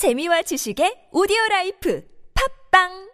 재미와 지식의 오디오 라이프. 팝빵!